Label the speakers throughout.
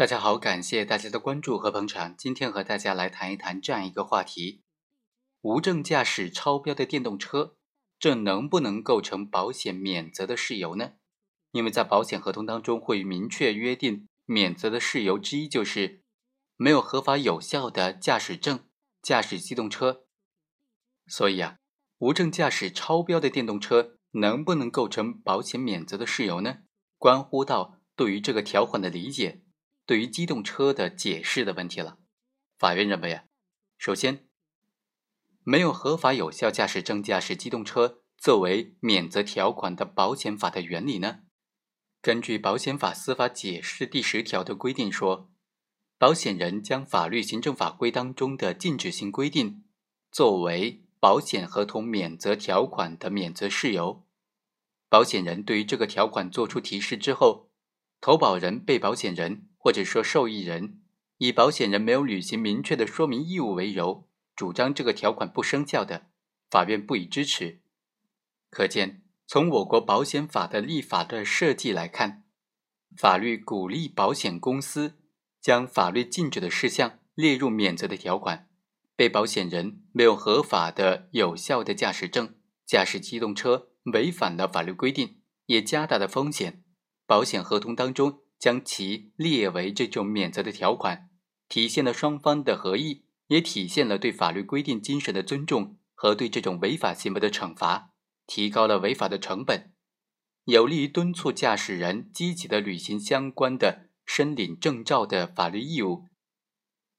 Speaker 1: 大家好，感谢大家的关注和捧场。今天和大家来谈一谈这样一个话题：无证驾驶超标的电动车，这能不能构成保险免责的事由呢？因为在保险合同当中会明确约定，免责的事由之一就是没有合法有效的驾驶证驾驶机动车。所以啊，无证驾驶超标的电动车能不能构成保险免责的事由呢？关乎到对于这个条款的理解。对于机动车的解释的问题了，法院认为啊，首先，没有合法有效驾驶证驾驶机动车作为免责条款的保险法的原理呢？根据保险法司法解释第十条的规定说，保险人将法律、行政法规当中的禁止性规定作为保险合同免责条款的免责事由，保险人对于这个条款作出提示之后，投保人、被保险人。或者说，受益人以保险人没有履行明确的说明义务为由，主张这个条款不生效的，法院不予支持。可见，从我国保险法的立法的设计来看，法律鼓励保险公司将法律禁止的事项列入免责的条款。被保险人没有合法的、有效的驾驶证驾驶机动车，违反了法律规定，也加大了风险。保险合同当中。将其列为这种免责的条款，体现了双方的合意，也体现了对法律规定精神的尊重和对这种违法行为的惩罚，提高了违法的成本，有利于敦促驾驶人积极的履行相关的申领证照的法律义务，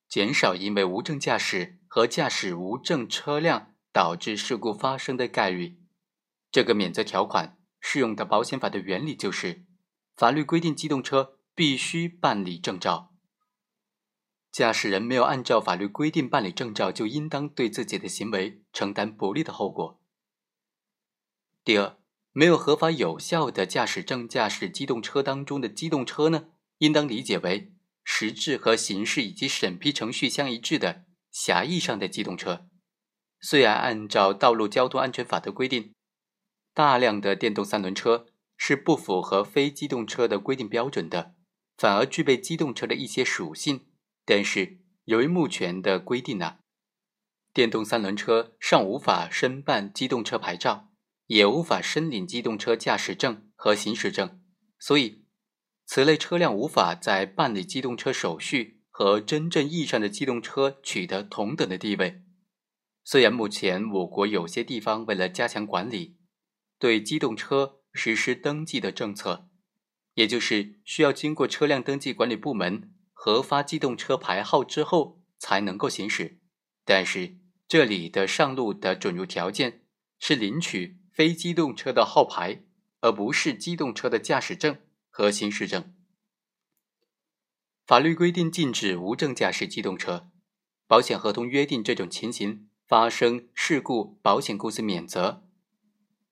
Speaker 1: 减少因为无证驾驶和驾驶无证车辆导致事故发生的概率。这个免责条款适用的保险法的原理就是。法律规定，机动车必须办理证照。驾驶人没有按照法律规定办理证照，就应当对自己的行为承担不利的后果。第二，没有合法有效的驾驶证驾驶机动车当中的机动车呢，应当理解为实质和形式以及审批程序相一致的狭义上的机动车。虽然按照道路交通安全法的规定，大量的电动三轮车。是不符合非机动车的规定标准的，反而具备机动车的一些属性。但是由于目前的规定呢，电动三轮车尚无法申办机动车牌照，也无法申领机动车驾驶证和行驶证，所以此类车辆无法在办理机动车手续和真正意义上的机动车取得同等的地位。虽然目前我国有些地方为了加强管理，对机动车。实施登记的政策，也就是需要经过车辆登记管理部门核发机动车牌号之后才能够行驶。但是这里的上路的准入条件是领取非机动车的号牌，而不是机动车的驾驶证和行驶证。法律规定禁止无证驾驶机动车，保险合同约定这种情形发生事故，保险公司免责。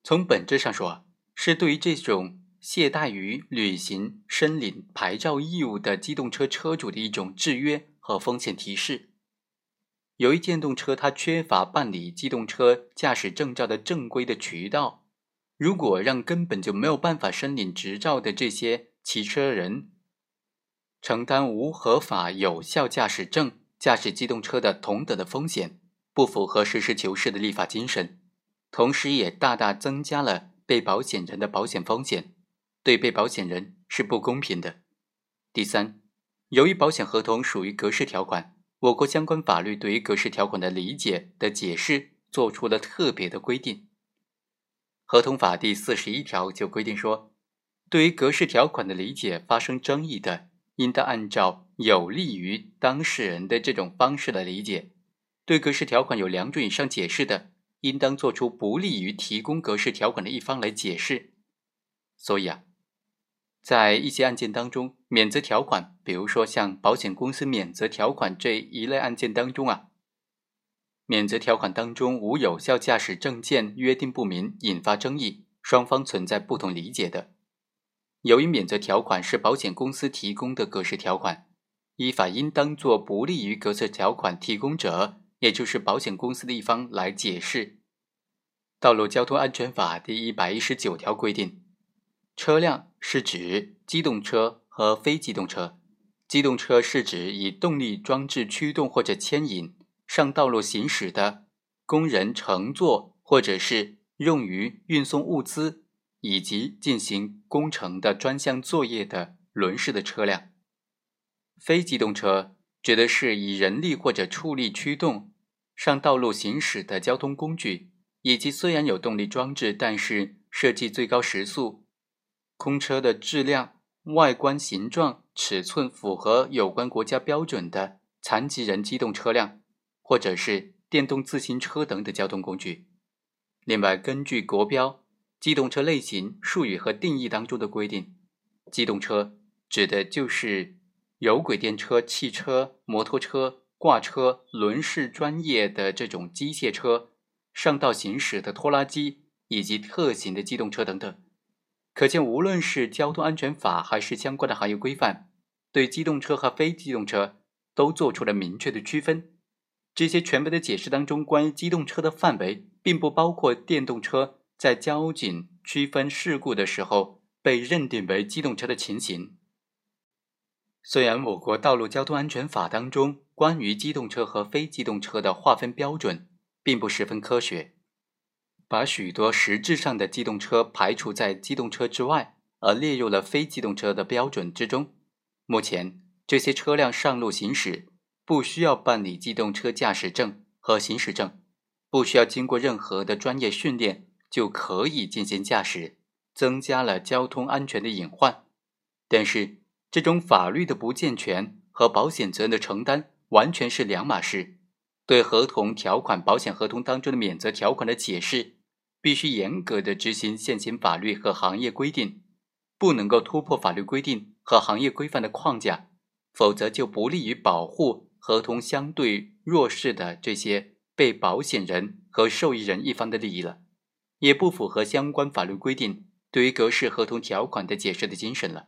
Speaker 1: 从本质上说。是对于这种懈怠于履行申领牌照义务的机动车车主的一种制约和风险提示。由于电动车它缺乏办理机动车驾驶证照的正规的渠道，如果让根本就没有办法申领执照的这些骑车人承担无合法有效驾驶证驾驶机动车的同等的风险，不符合实事求是的立法精神，同时也大大增加了。被保险人的保险风险对被保险人是不公平的。第三，由于保险合同属于格式条款，我国相关法律对于格式条款的理解的解释做出了特别的规定。合同法第四十一条就规定说，对于格式条款的理解发生争议的，应当按照有利于当事人的这种方式来理解。对格式条款有两种以上解释的。应当做出不利于提供格式条款的一方来解释。所以啊，在一些案件当中，免责条款，比如说像保险公司免责条款这一类案件当中啊，免责条款当中无有效驾驶证件约定不明，引发争议，双方存在不同理解的。由于免责条款是保险公司提供的格式条款，依法应当做不利于格式条款提供者。也就是保险公司的一方来解释，《道路交通安全法》第一百一十九条规定，车辆是指机动车和非机动车，机动车是指以动力装置驱动或者牵引上道路行驶的供人乘坐或者是用于运送物资以及进行工程的专项作业的轮式的车辆。非机动车指的是以人力或者畜力驱动上道路行驶的交通工具，以及虽然有动力装置，但是设计最高时速、空车的质量。外观形状、尺寸符合有关国家标准的残疾人机动车辆，或者是电动自行车等的交通工具。另外，根据国标机动车类型术语和定义当中的规定，机动车指的就是有轨电车、汽车、摩托车、挂车、轮式专业的这种机械车、上道行驶的拖拉机以及特型的机动车等等。可见，无论是交通安全法还是相关的行业规范，对机动车和非机动车都做出了明确的区分。这些全部的解释当中，关于机动车的范围，并不包括电动车在交警区分事故的时候被认定为机动车的情形。虽然我国道路交通安全法当中关于机动车和非机动车的划分标准并不十分科学。把许多实质上的机动车排除在机动车之外，而列入了非机动车的标准之中。目前，这些车辆上路行驶不需要办理机动车驾驶证和行驶证，不需要经过任何的专业训练就可以进行驾驶，增加了交通安全的隐患。但是，这种法律的不健全和保险责任的承担完全是两码事。对合同条款、保险合同当中的免责条款的解释。必须严格的执行现行法律和行业规定，不能够突破法律规定和行业规范的框架，否则就不利于保护合同相对弱势的这些被保险人和受益人一方的利益了，也不符合相关法律规定对于格式合同条款的解释的精神了。